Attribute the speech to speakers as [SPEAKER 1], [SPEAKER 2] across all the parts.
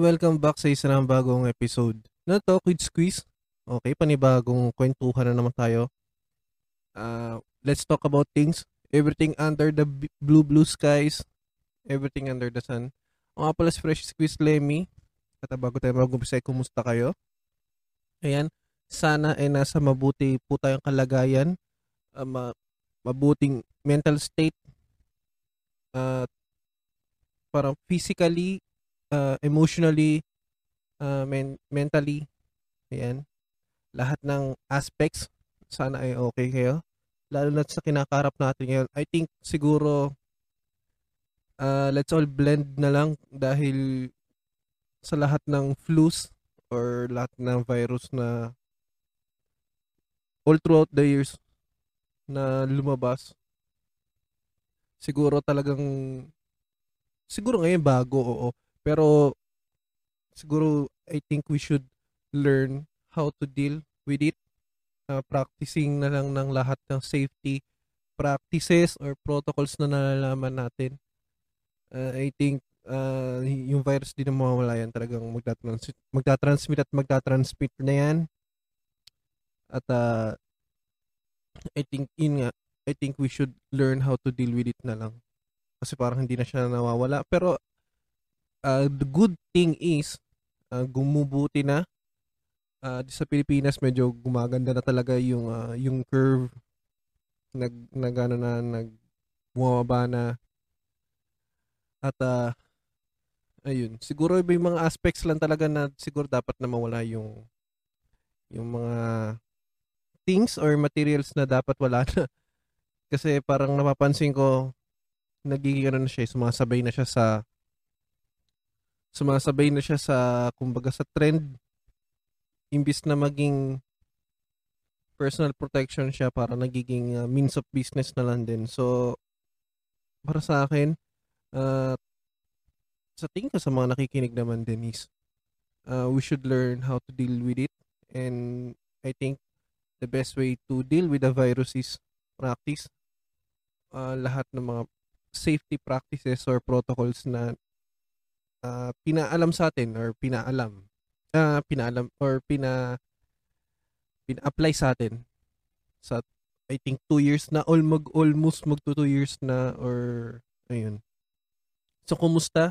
[SPEAKER 1] Welcome back sa isa ng bagong episode. Na to, Quiz Quiz. Okay, panibagong kwentuhan na naman tayo. Uh, let's talk about things. Everything under the blue blue skies. Everything under the sun. O nga pala Fresh Squeeze Lemmy. At bago tayo mag-umpisa, kumusta kayo? Ayan, sana ay nasa mabuti po tayong kalagayan. Uh, ma- mabuting mental state. At parang physically, uh, emotionally, uh, men- mentally, ayan, lahat ng aspects, sana ay okay kayo. Lalo na sa kinakarap natin ngayon. I think siguro, uh, let's all blend na lang dahil sa lahat ng flus or lahat ng virus na all throughout the years na lumabas, siguro talagang siguro ngayon bago, oo. Pero siguro I think we should learn how to deal with it. Uh, practicing na lang ng lahat ng safety practices or protocols na nalalaman natin. Uh, I think uh, yung virus din na mawawala yan talagang magtatransmit, magtatransmit at magtatransmit na yan. At uh, I think yun nga, I think we should learn how to deal with it na lang kasi parang hindi na siya nawawala. Pero uh, the good thing is uh, gumubuti na. Uh, sa Pilipinas medyo gumaganda na talaga yung uh, yung curve. Nag nag ano na nag bumababa na. At uh, ayun. Siguro may mga aspects lang talaga na siguro dapat na mawala yung yung mga things or materials na dapat wala na. Kasi parang napapansin ko nagiging ano na siya, sumasabay na siya sa sumasabay na siya sa kumbaga sa trend. Imbis na maging personal protection siya para nagiging uh, means of business na lang din. So para sa akin uh, sa tingin ko sa mga nakikinig naman din is uh, we should learn how to deal with it. And I think the best way to deal with the virus is practice. Uh, lahat ng mga safety practices or protocols na uh, pinaalam sa atin or pinaalam uh, pinaalam or pina pina-apply sa atin sa I think 2 years na all mag almost mag 2 years na or ayun. So kumusta?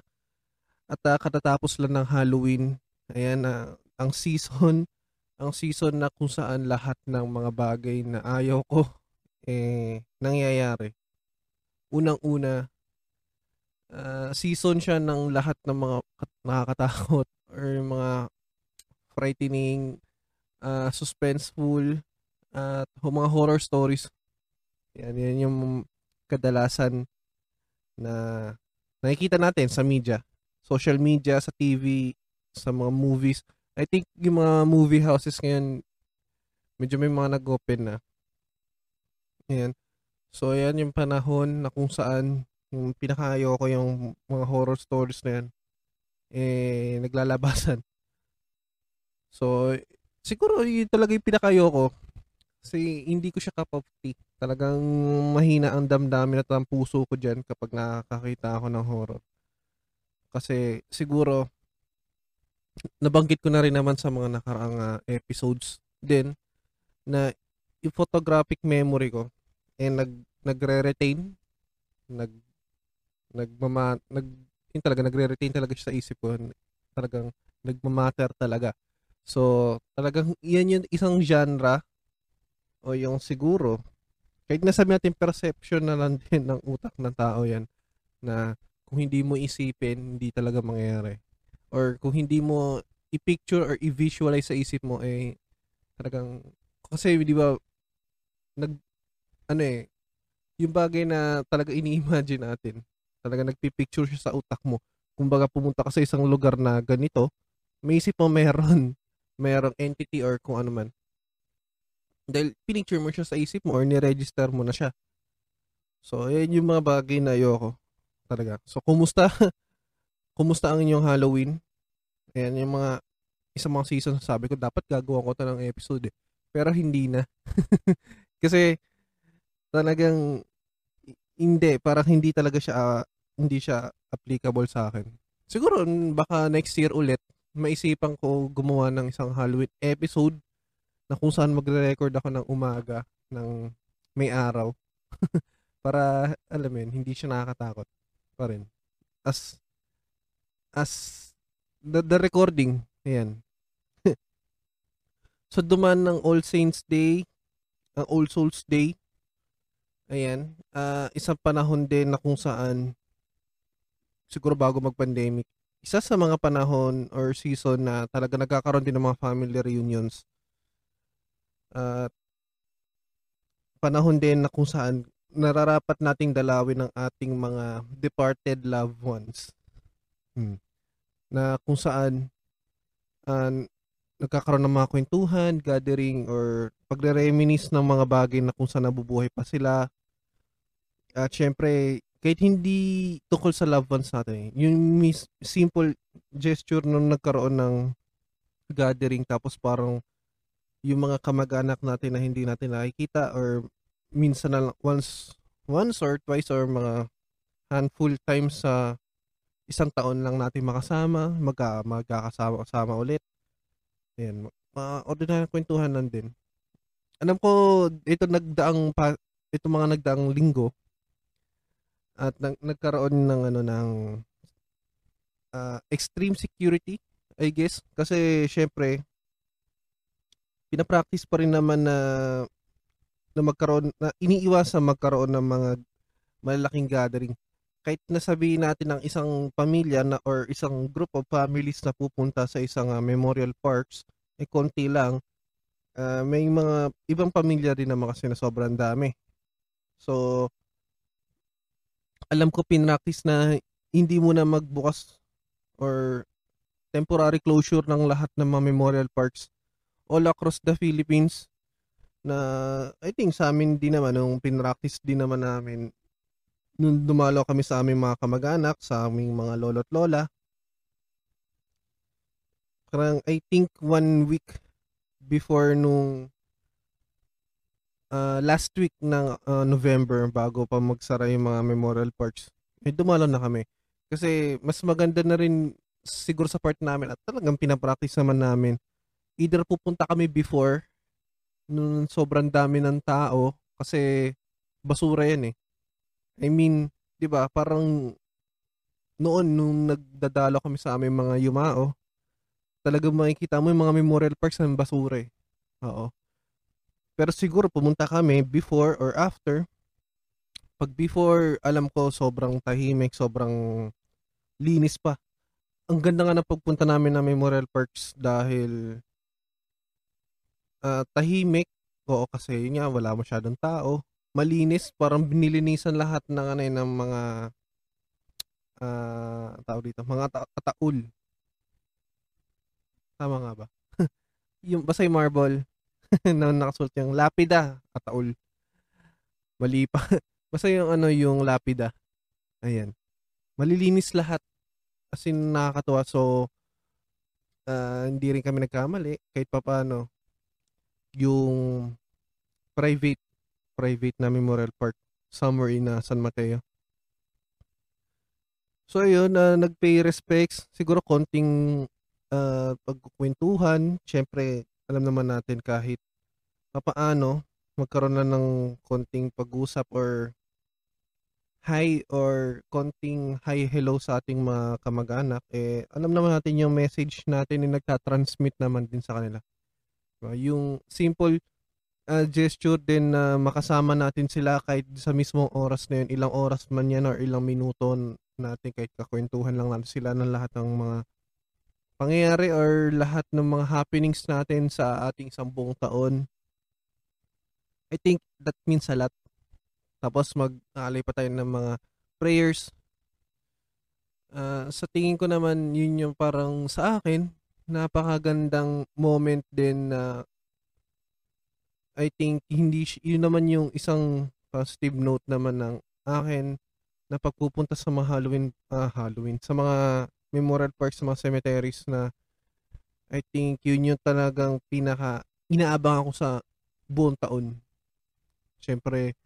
[SPEAKER 1] At uh, katatapos lang ng Halloween. Ayan na uh, ang season ang season na kung saan lahat ng mga bagay na ayaw ko eh nangyayari unang-una, uh, season siya ng lahat ng mga nakakatakot or mga frightening, uh, suspenseful, at uh, mga horror stories. Yan, yan yung kadalasan na nakikita natin sa media. Social media, sa TV, sa mga movies. I think yung mga movie houses ngayon, medyo may mga nag-open na. Yan. So, ayan yung panahon na kung saan yung pinakayo ko yung mga horror stories na yan, eh, naglalabasan. So, siguro yun talaga yung pinakayo ko. Kasi hindi ko siya cup of tea. Talagang mahina ang damdamin at ang puso ko dyan kapag nakakakita ako ng horror. Kasi siguro, nabanggit ko na rin naman sa mga nakaraang uh, episodes din na yung photographic memory ko eh nag nagre-retain nag nagmama nag yun talaga nagre-retain talaga siya sa isip ko. Talagang nagmamatter talaga. So talagang yan yung isang genre o yung siguro kahit nasabi natin perception na lang din ng utak ng tao yan na kung hindi mo isipin hindi talaga mangyayari. Or kung hindi mo i-picture or i-visualize sa isip mo eh talagang kasi di ba nag ano eh, yung bagay na talaga ini-imagine natin. Talaga nagpipicture siya sa utak mo. Kumbaga pumunta ka sa isang lugar na ganito, may isip mo meron, merong entity or kung ano man. Dahil pinicture mo siya sa isip mo or ni-register mo na siya. So, yan yung mga bagay na ayoko. Talaga. So, kumusta? kumusta ang inyong Halloween? Ayan yung mga isang mga season sabi ko, dapat gagawa ko ito ng episode eh. Pero hindi na. Kasi, talagang hindi parang hindi talaga siya uh, hindi siya applicable sa akin siguro baka next year ulit, maisipan ko gumawa ng isang Halloween episode na kung saan magre-record ako ng umaga ng may araw. Para, alam mo hindi siya nakakatakot pa rin. As, as, the, the recording, ayan. so, duman ng All Saints Day, ang All Souls Day, ayan, uh, isang panahon din na kung saan, siguro bago mag-pandemic, isa sa mga panahon or season na talaga nagkakaroon din ng mga family reunions. At uh, panahon din na kung saan nararapat nating dalawin ng ating mga departed loved ones. Hmm. Na kung saan uh, nagkakaroon ng mga kwentuhan, gathering, or pagre-reminis ng mga bagay na kung saan nabubuhay pa sila. At syempre, kahit hindi tungkol sa loved ones natin, yung mis- simple gesture nung nagkaroon ng gathering tapos parang yung mga kamag-anak natin na hindi natin nakikita or minsan na lang, once once or twice or mga handful times sa isang taon lang natin makasama, magka, magkakasama-kasama ulit. Ayan, mga ordinary kwentuhan lang din. Alam ko, ito nagdaang, pa, ito mga nagdaang linggo, at nag, nagkaroon ng ano ng uh, extreme security, I guess. Kasi, syempre, pinapractice pa rin naman na na magkaroon na iniiwasan magkaroon ng mga malalaking gathering kahit nasabihin natin ng isang pamilya na or isang group of families na pupunta sa isang uh, memorial parks eh konti lang uh, may mga ibang pamilya rin naman kasi na sobrang dami so alam ko pinractice na hindi mo na magbukas or temporary closure ng lahat ng mga memorial parks all across the Philippines na I think sa amin din naman nung pinractice din naman namin nung dumalo kami sa aming mga kamag-anak, sa aming mga lolo't lola. Parang I think one week before nung uh, last week ng uh, November bago pa magsara yung mga memorial parks, eh dumalo na kami. Kasi mas maganda na rin siguro sa part namin at talagang pinapractice naman namin. Either pupunta kami before nung sobrang dami ng tao kasi basura yan eh. I mean, 'di ba? Parang noon nung nagdadalo kami sa aming mga yumao, talagang makikita mo yung mga memorial parks ng basura eh. Oo. Pero siguro pumunta kami before or after. Pag before, alam ko sobrang tahimik, sobrang linis pa. Ang ganda nga ng pagpunta namin ng memorial parks dahil uh, tahimik. Oo, kasi yun nga, wala masyadong tao. Malinis, parang binilinisan lahat ng ano eh, ng mga uh, tao dito, mga ta- kataul. Tama nga ba? yung basta yung marble na nakasulat yung lapida, kataul. Mali pa. basta yung ano yung lapida. Ayan. Malilinis lahat. As in, nakakatuwa. So, uh, hindi rin kami nagkamali. Kahit pa paano yung private private na Memorial Park somewhere in uh, San Mateo. So ayun, uh, nagpay respects, siguro konting uh, pagkukwentuhan, syempre alam naman natin kahit papaano magkaroon na ng konting pag-usap or hi or konting hi hello sa ating mga kamag-anak, eh alam naman natin yung message natin ay nagtatransmit naman din sa kanila. Diba? Yung simple uh, gesture din na makasama natin sila kahit sa mismong oras na yun, ilang oras man yan or ilang minuto natin kahit kakwentuhan lang natin sila ng lahat ng mga pangyayari or lahat ng mga happenings natin sa ating isang buong taon. I think that means a lot. Tapos mag-alay pa tayo ng mga prayers. Uh, sa tingin ko naman, yun yung parang sa akin, napakagandang moment din na I think hindi yun naman yung isang positive note naman ng akin na pagpupunta sa mga Halloween uh, Halloween sa mga memorial parks sa mga cemeteries na I think yun yung talagang pinaka inaabang ako sa buong taon. Siyempre,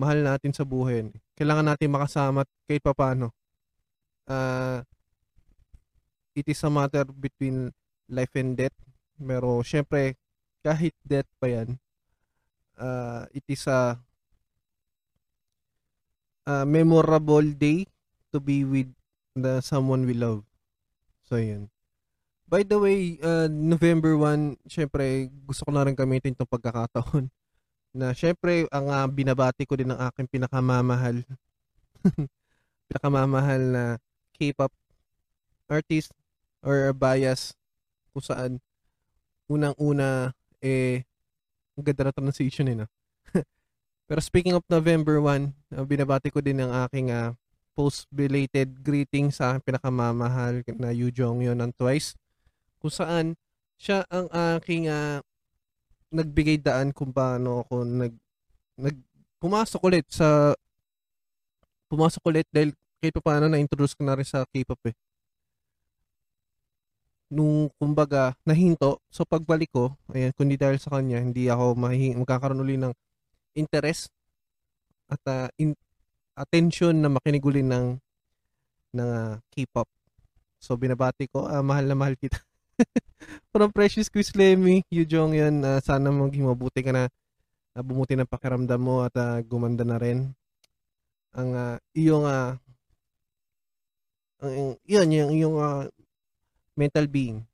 [SPEAKER 1] mahal natin sa buhay. Kailangan natin makasama kahit papano. Uh, it is a matter between life and death. Pero syempre, kahit death pa yan, uh, it is a, a memorable day to be with the someone we love. So, yun. By the way, uh, November 1, syempre, gusto ko na rin gamitin itong pagkakataon na syempre, ang uh, binabati ko din ng aking pinakamamahal pinakamamahal na K-pop artist or bias kung saan unang-una eh ang ganda na transition eh no? Pero speaking of November 1, uh, binabati ko din ang aking uh, post-belated greeting sa pinakamamahal na Yu Jong Yon ng Twice kung saan siya ang aking uh, nagbigay daan kung paano ako nag, nag pumasok ulit sa pumasok ulit dahil kahit pa paano na-introduce ko na rin sa K-pop eh. Nung kumbaga nahinto, so pagbalik ko, ayan, kundi dahil sa kanya, hindi ako mahing, magkakaroon uli ng interest at uh, in, attention na makinig uli ng, ng uh, K-pop. So binabati ko, uh, mahal na mahal kita. From Precious Quiz Lemmy, Yu Jong yan, uh, sana maging mabuti ka na, uh, bumuti ng pakiramdam mo at uh, gumanda na rin ang uh, iyong uh, ang yun yung yung uh, mental being.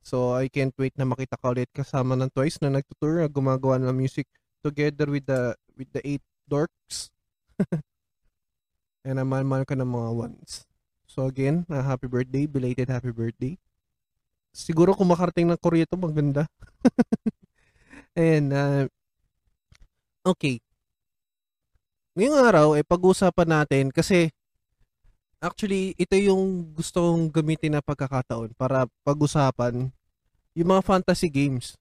[SPEAKER 1] So I can't wait na makita ka ulit kasama ng Twice na nagtutour, gumagawa ng music together with the with the eight dorks. And naman ka ng mga ones. So again, uh, happy birthday, belated happy birthday. Siguro kung makarating ng Korea to, maganda. And uh, okay, ngayong araw eh, pag-uusapan natin kasi actually ito yung gusto kong gamitin na pagkakataon para pag-usapan yung mga fantasy games.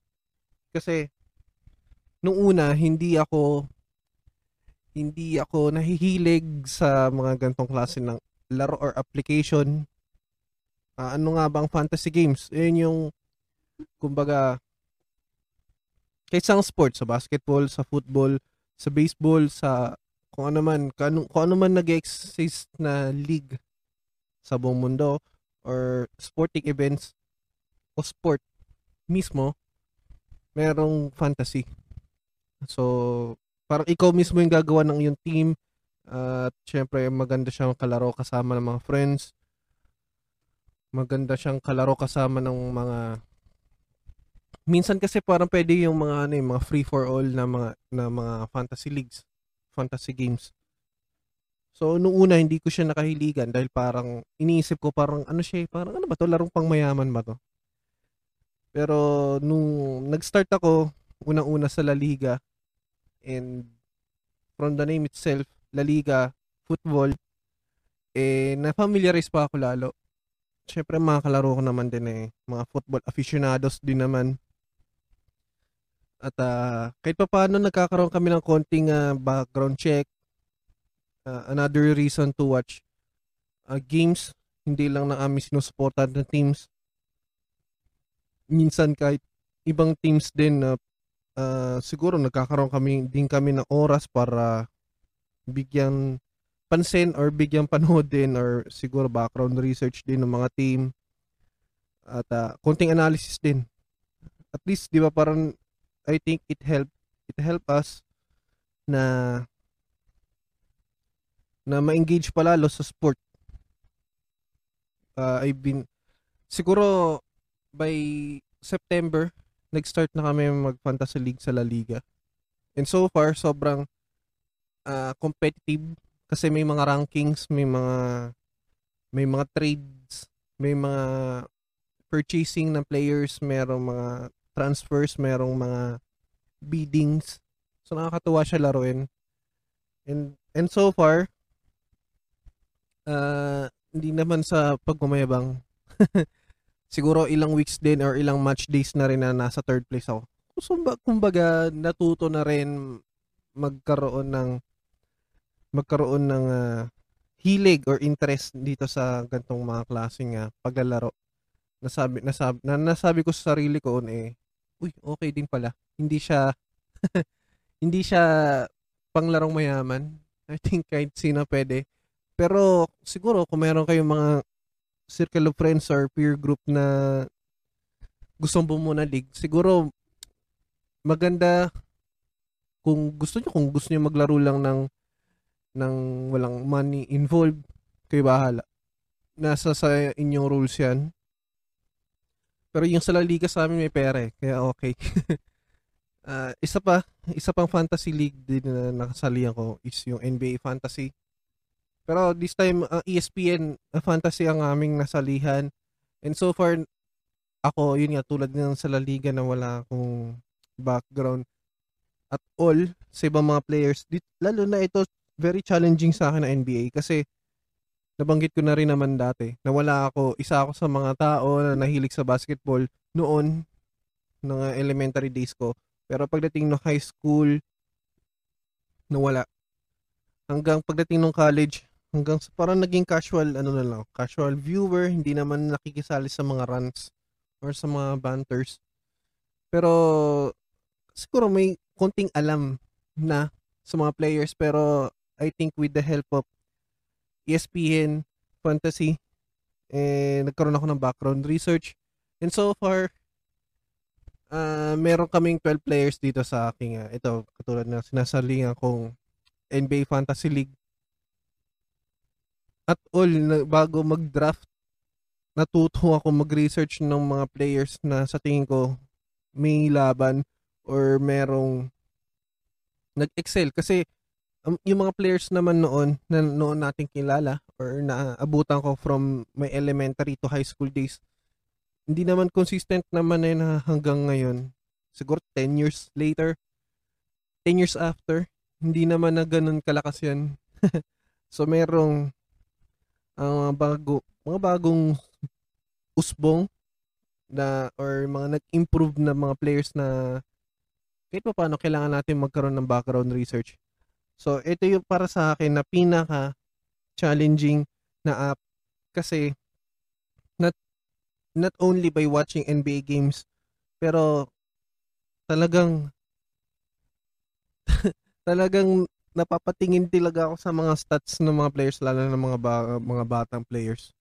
[SPEAKER 1] Kasi nung una hindi ako hindi ako nahihilig sa mga gantong klase ng laro or application. Uh, ano nga bang fantasy games? Yun yung kumbaga kahit sa sports, sa basketball, sa football, sa baseball, sa kung ano man, kung, kung ano man nag-exist na league sa buong mundo or sporting events o sport mismo, merong fantasy. So, parang ikaw mismo yung gagawa ng yung team at syempre maganda siyang kalaro kasama ng mga friends. Maganda siyang kalaro kasama ng mga minsan kasi parang pwede yung mga ano yung mga free for all na mga na mga fantasy leagues fantasy games. So, nung una, hindi ko siya nakahiligan dahil parang iniisip ko parang ano siya, eh, parang ano ba to, larong pangmayaman ba to? Pero nung nag-start ako, unang-una sa La Liga, and from the name itself, La Liga, football, eh, na-familiarize pa ako lalo. Siyempre, mga kalaro ko naman din eh, mga football aficionados din naman. At uh, kahit pa paano nagkakaroon kami ng konting uh, background check. Uh, another reason to watch uh, games. Hindi lang na kami sinusuportahan ng teams. Minsan kahit ibang teams din na uh, uh, siguro nagkakaroon kami din kami ng oras para bigyan pansin or bigyan panood din or siguro background research din ng mga team at uh, konting analysis din. At least 'di ba parang I think it help it help us na na ma-engage pa lalo sa sport. Uh, I've been siguro by September nag-start na kami mag-fantasy league sa La Liga. And so far sobrang uh, competitive kasi may mga rankings, may mga may mga trades, may mga purchasing ng players, merong mga transfers, merong mga biddings. So nakakatuwa siya laruin. And and so far uh, hindi naman sa pagmamayabang. Siguro ilang weeks din or ilang match days na rin na nasa third place ako. So, kumbaga natuto na rin magkaroon ng magkaroon ng uh, hilig or interest dito sa gantong mga klaseng uh, paglalaro. Nasabi nasabi na, nasabi ko sa sarili ko eh uy, okay din pala. Hindi siya hindi siya panglarong mayaman. I think kahit sino pwede. Pero siguro kung meron kayong mga circle of friends or peer group na gustong bumuo ng league, siguro maganda kung gusto niyo kung gusto niyo maglaro lang ng ng walang money involved, kayo bahala. Nasa sa inyong rules 'yan. Pero yung sa La Liga sa amin may pera eh, kaya okay. uh, isa pa, isa pang fantasy league din na nakasalihan ko is yung NBA Fantasy. Pero this time, uh, ESPN uh, Fantasy ang aming nasalihan. And so far, ako, yun nga, tulad ng sa La Liga na wala akong background at all sa ibang mga players. Lalo na ito, very challenging sa akin na NBA kasi nabanggit ko na rin naman dati na wala ako, isa ako sa mga tao na nahilig sa basketball noon ng elementary days ko. Pero pagdating ng high school, nawala. Hanggang pagdating ng college, hanggang sa parang naging casual, ano na lang, casual viewer, hindi naman nakikisali sa mga runs or sa mga banters. Pero siguro may konting alam na sa mga players pero I think with the help of ESPN, Fantasy, eh, nagkaroon ako ng background research. And so far, uh, meron kaming 12 players dito sa aking, uh, ito, katulad na sinasalingan kong NBA Fantasy League. At all, na, bago mag-draft, natuto ako mag-research ng mga players na sa tingin ko may laban or merong nag-excel. Kasi um, yung mga players naman noon na noon nating kilala or naabutan ko from my elementary to high school days, hindi naman consistent naman eh na hanggang ngayon. Siguro 10 years later, 10 years after, hindi naman na ganun kalakas yan. so merong ang uh, bago, mga bagong usbong na or mga nag-improve na mga players na kahit pa paano kailangan natin magkaroon ng background research. So, ito yung para sa akin na pinaka challenging na app kasi not not only by watching NBA games pero talagang talagang napapatingin talaga ako sa mga stats ng mga players lalo na ng mga ba, mga batang players.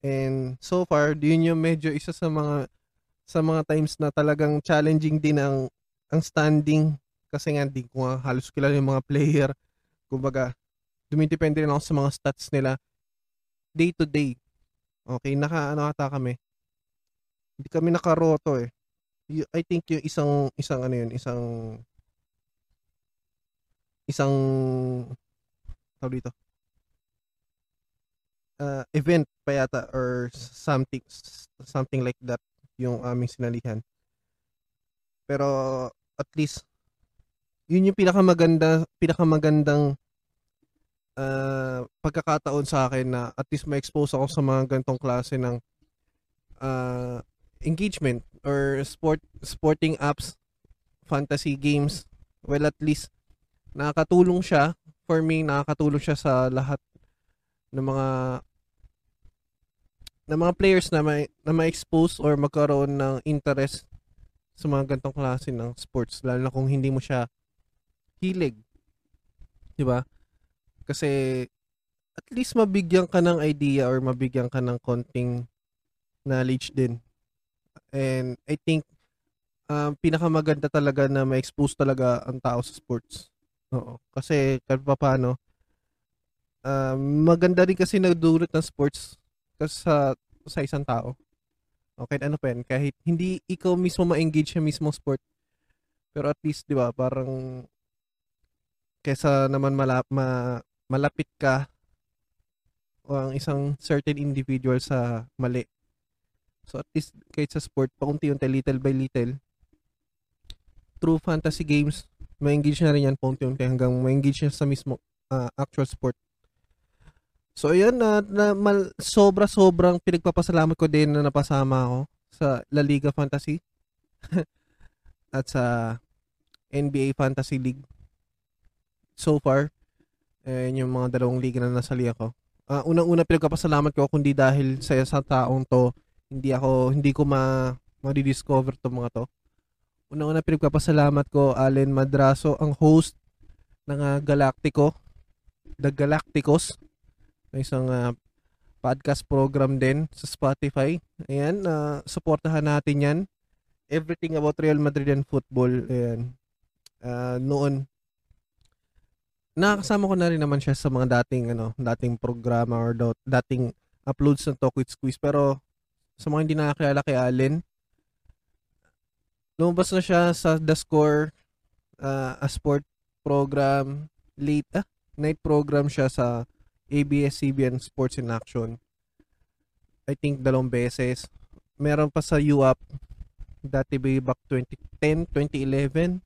[SPEAKER 1] And so far, yun yung medyo isa sa mga sa mga times na talagang challenging din ang ang standing kasi nga di ko nga halos kilala yung mga player. Kumbaga, dumidepende rin ako sa mga stats nila day to day. Okay, naka ano ata kami. Hindi kami nakaroto eh. I think yung isang isang ano yun, isang isang tawag dito. Uh, event pa yata or something something like that yung aming sinalihan. Pero at least yun yung pinakamaganda, pinakamagandang uh, pagkakataon sa akin na at least ma-expose ako sa mga ganitong klase ng uh, engagement or sport sporting apps, fantasy games. Well, at least nakakatulong siya for me, nakakatulong siya sa lahat ng mga ng mga players na may na ma-expose or magkaroon ng interest sa mga ganitong klase ng sports lalo na kung hindi mo siya hilig. 'Di ba? Kasi at least mabigyan ka ng idea or mabigyan ka ng konting knowledge din. And I think um, pinakamaganda talaga na ma-expose talaga ang tao sa sports. Oo. Kasi kahit pa paano, um, maganda rin kasi nagdulot ng sports kasi sa, sa isang tao. Okay, ano pa yan, kahit hindi ikaw mismo ma-engage sa mismo sport, pero at least, di ba, parang kesa naman malap, ma, malapit ka o ang isang certain individual sa mali. So at least kahit sa sport, paunti-unti, little by little, through fantasy games, ma-engage na rin yan paunti-unti hanggang ma-engage niya sa mismo uh, actual sport. So ayan, na, na mal, sobra-sobrang pinagpapasalamat ko din na napasama ako sa La Liga Fantasy at sa NBA Fantasy League so far. Eh, yung mga dalawang liga na nasali ako. Uh, unang-una pinagpapasalamat ko kundi dahil sa sa taong to, hindi ako hindi ko ma ma-discover to mga to. Unang-una pinagpapasalamat ko Allen Madraso, ang host ng uh, Galactico, The Galacticos, isang uh, podcast program din sa Spotify. Ayan, uh, suportahan natin yan. Everything about Real Madrid and football. Ayan. Uh, noon, nakakasama ko na rin naman siya sa mga dating ano, dating programa or dating uploads ng Talk with Squeeze. Pero sa mga hindi nakakilala kay Allen, lumabas na siya sa The Score uh, a sport program late ah, night program siya sa ABS-CBN Sports in Action. I think dalawang beses. Meron pa sa UAP dati ba back 2010, 2011.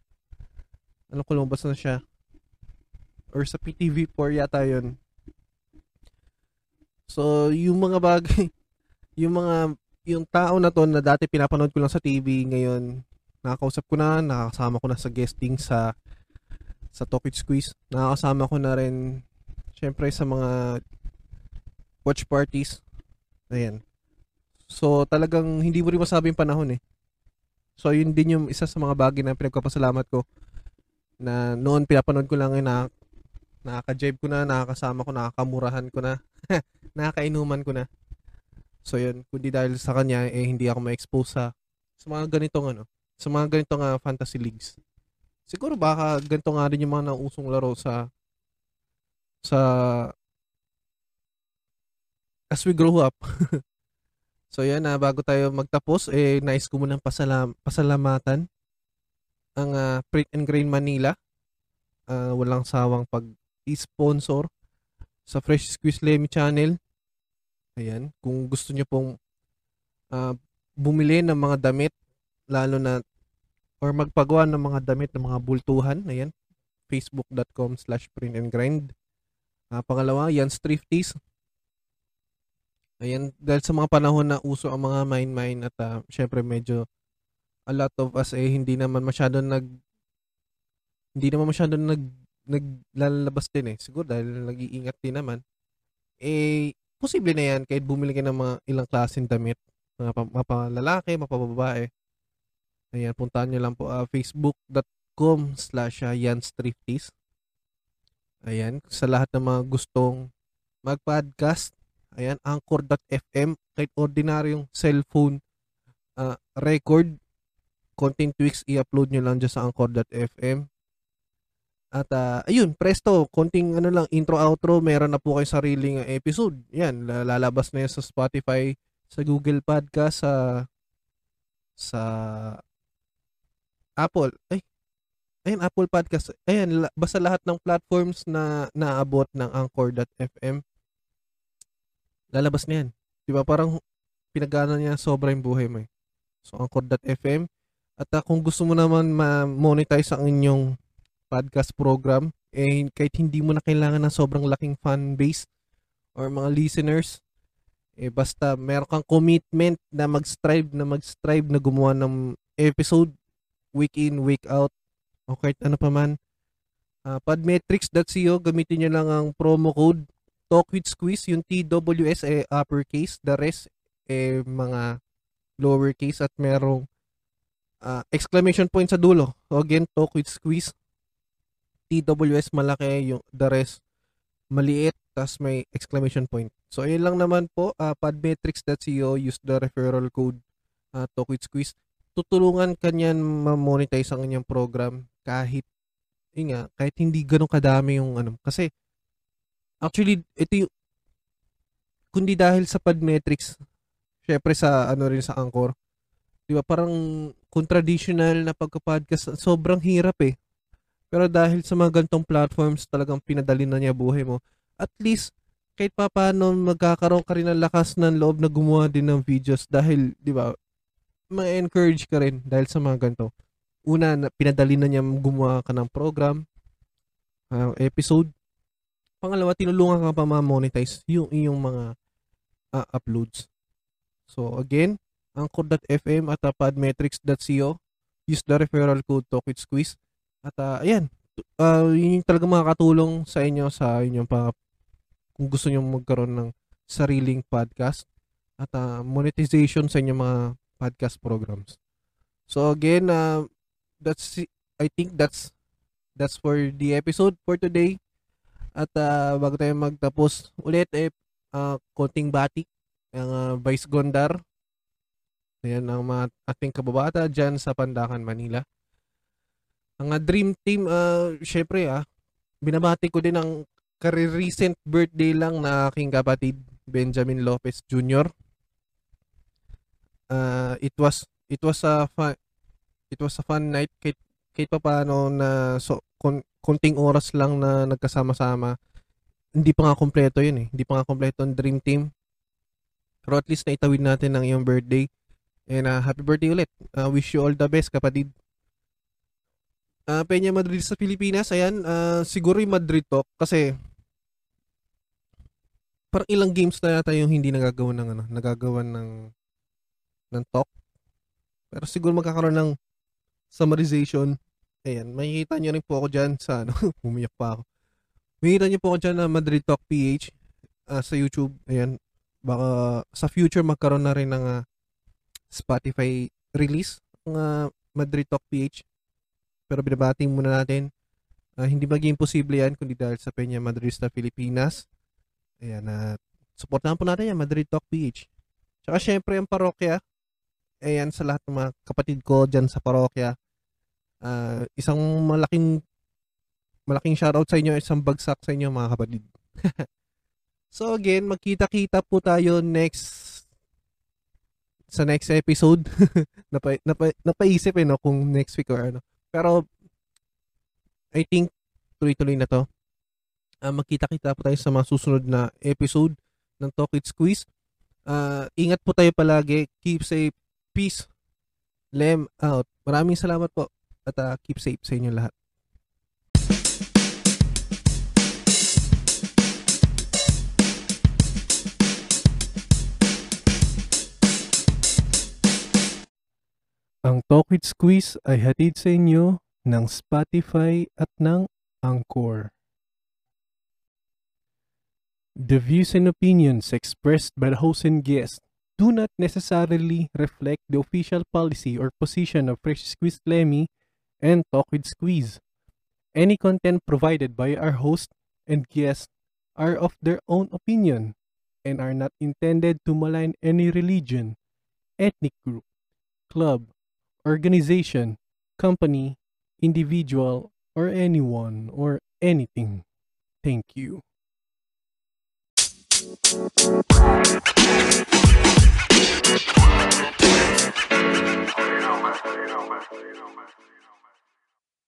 [SPEAKER 1] Ano ko lumabas na siya? Or sa PTV4 yata yun. So, yung mga bagay, yung mga, yung tao na to na dati pinapanood ko lang sa TV, ngayon, nakakausap ko na, nakakasama ko na sa guesting sa sa Talk Squeeze. Nakakasama ko na rin syempre sa mga watch parties. Ayan. So, talagang hindi mo rin masabing panahon eh. So, yun din yung isa sa mga bagay na pinagpapasalamat ko na noon pinapanood ko lang yun na nakaka-jive ko na, nakakasama ko, nakakamurahan ko na, nakakainuman ko na. So, yun. Kundi dahil sa kanya, eh, hindi ako ma-expose sa, sa mga ganitong ano, sa mga ganitong uh, fantasy leagues. Siguro baka ganito nga rin yung mga nausong laro sa sa as we grow up. so yan na uh, bago tayo magtapos eh nice ko munang pasalam pasalamatan ang uh, Print and Grain Manila. Uh, walang sawang pag sponsor sa Fresh Squeeze Lemmy channel. Ayan, kung gusto niyo pong uh, bumili ng mga damit lalo na or magpagawa ng mga damit ng mga bultuhan, ayan, facebook.com slash print and grind. Uh, pangalawa, yan Thrifties. Ayan, dahil sa mga panahon na uso ang mga mine-mine at uh, syempre medyo a lot of us eh hindi naman masyado nag hindi naman masyado nag naglalabas din eh. Siguro dahil nag-iingat din naman. Eh, posible na yan kahit bumili ka ng mga ilang klaseng damit. Mga mapalalaki, mapababae. Ayan, puntahan nyo lang po uh, facebook.com slash uh, Ayan, sa lahat ng mga gustong mag-podcast, ayan, anchor.fm, kahit ordinaryong cellphone uh, record, content tweaks, i-upload nyo lang dyan sa anchor.fm. At uh, ayun, presto, konting ano lang, intro, outro, meron na po kayo sariling episode. Yan, lalabas na yan sa Spotify, sa Google Podcast, sa sa Apple. Ay, Ayun, Apple Podcast. Ayan, basta lahat ng platforms na naabot ng Anchor.fm, lalabas na yan. Di ba? Parang pinagana niya sobra yung buhay mo eh. So, Anchor.fm. At uh, kung gusto mo naman ma-monetize ang inyong podcast program, eh, kahit hindi mo na kailangan ng sobrang laking fan base or mga listeners, eh, basta meron kang commitment na mag-strive na mag-strive na gumawa ng episode week in, week out, o kahit ano pa man. Uh, podmetrics.co, gamitin nyo lang ang promo code Talk with Squeeze, yung TWS eh uppercase, the rest eh mga lowercase at merong uh, exclamation point sa dulo. So again, Talk with Squeeze, TWS malaki, yung the rest maliit, tas may exclamation point. So ayun lang naman po, uh, podmetrics.co, use the referral code uh, Talk with Squeeze tutulungan kanyan ma-monetize ang kanyang program kahit yun nga, kahit hindi ganun kadami yung ano. Kasi, actually, ito yung, kundi dahil sa Podmetrics, syempre sa ano rin sa Anchor, di ba parang kung traditional na pagka-podcast, sobrang hirap eh. Pero dahil sa mga gantong platforms, talagang pinadali na niya buhay mo. At least, kahit pa paano magkakaroon ka rin ng lakas ng loob na gumawa din ng videos dahil, di ba, ma-encourage ka rin dahil sa mga ganito. Una, na, pinadali na niya gumawa ka ng program, uh, episode. Pangalawa, tinulungan ka pa ma-monetize yung iyong mga uh, uploads. So, again, anchor.fm at uh. Use the referral code TalkWithSqueeze. At uh, ayan, uh, yun yung talaga makakatulong sa inyo sa inyong pa kung gusto niyo magkaroon ng sariling podcast at uh, monetization sa inyong mga podcast programs. So again, uh, that's I think that's that's for the episode for today. At uh, bago tayo magtapos ulit, eh, uh, konting batik, ang uh, Vice Gondar. Ayan ang mga ating kababata dyan sa Pandakan, Manila. Ang uh, dream team, uh, syempre ah, binabati ko din ang recent birthday lang na aking kapatid, Benjamin Lopez Jr. Uh, it was it was a fun it was a fun night kahit kahit pa paano na so kon, konting oras lang na nagkasama-sama hindi pa nga kompleto yun eh. Hindi pa nga kompleto ang dream team. Pero at least naitawid natin ang iyong birthday. And uh, happy birthday ulit. Uh, wish you all the best, kapatid. Uh, Peña Madrid sa Pilipinas, ayan, uh, siguro yung Madrid talk kasi parang ilang games na yata yung hindi nagagawa ng ano, nagagawa ng ng talk. Pero siguro magkakaroon ng summarization. Ayan, makikita niyo rin po ako diyan sa ano, umiyak pa ako. Makikita niyo po ako diyan na Madrid Talk PH uh, sa YouTube. Ayan, baka sa future magkaroon na rin ng uh, Spotify release ng uh, Madrid Talk PH. Pero binabating muna natin. Uh, hindi maging imposible yan kundi dahil sa Peña Madrid sa Pilipinas. Ayan, uh, supportahan po natin yan, Madrid Talk PH. Tsaka syempre ang parokya, ayan sa lahat ng mga kapatid ko dyan sa parokya. Uh, isang malaking malaking shoutout sa inyo, isang bagsak sa inyo mga kapatid. so again, magkita-kita po tayo next sa next episode. napa, napa, napaisip eh no kung next week or ano. Pero I think tuloy-tuloy na to. Uh, magkita-kita po tayo sa mga susunod na episode ng Talk It Squeeze. Uh, ingat po tayo palagi. Keep safe. Peace. Lem out. Maraming salamat po at uh, keep safe sa inyo lahat. Ang Talk with Squeeze ay hatid sa inyo ng Spotify at ng Anchor. The views and opinions expressed by the host and guest do not necessarily reflect the official policy or position of Fresh Squeeze Lemmy and Talk with Squeeze. Any content provided by our host and guest are of their own opinion and are not intended to malign any religion, ethnic group, club, organization, company, individual, or anyone or anything. Thank you. You know, man. you.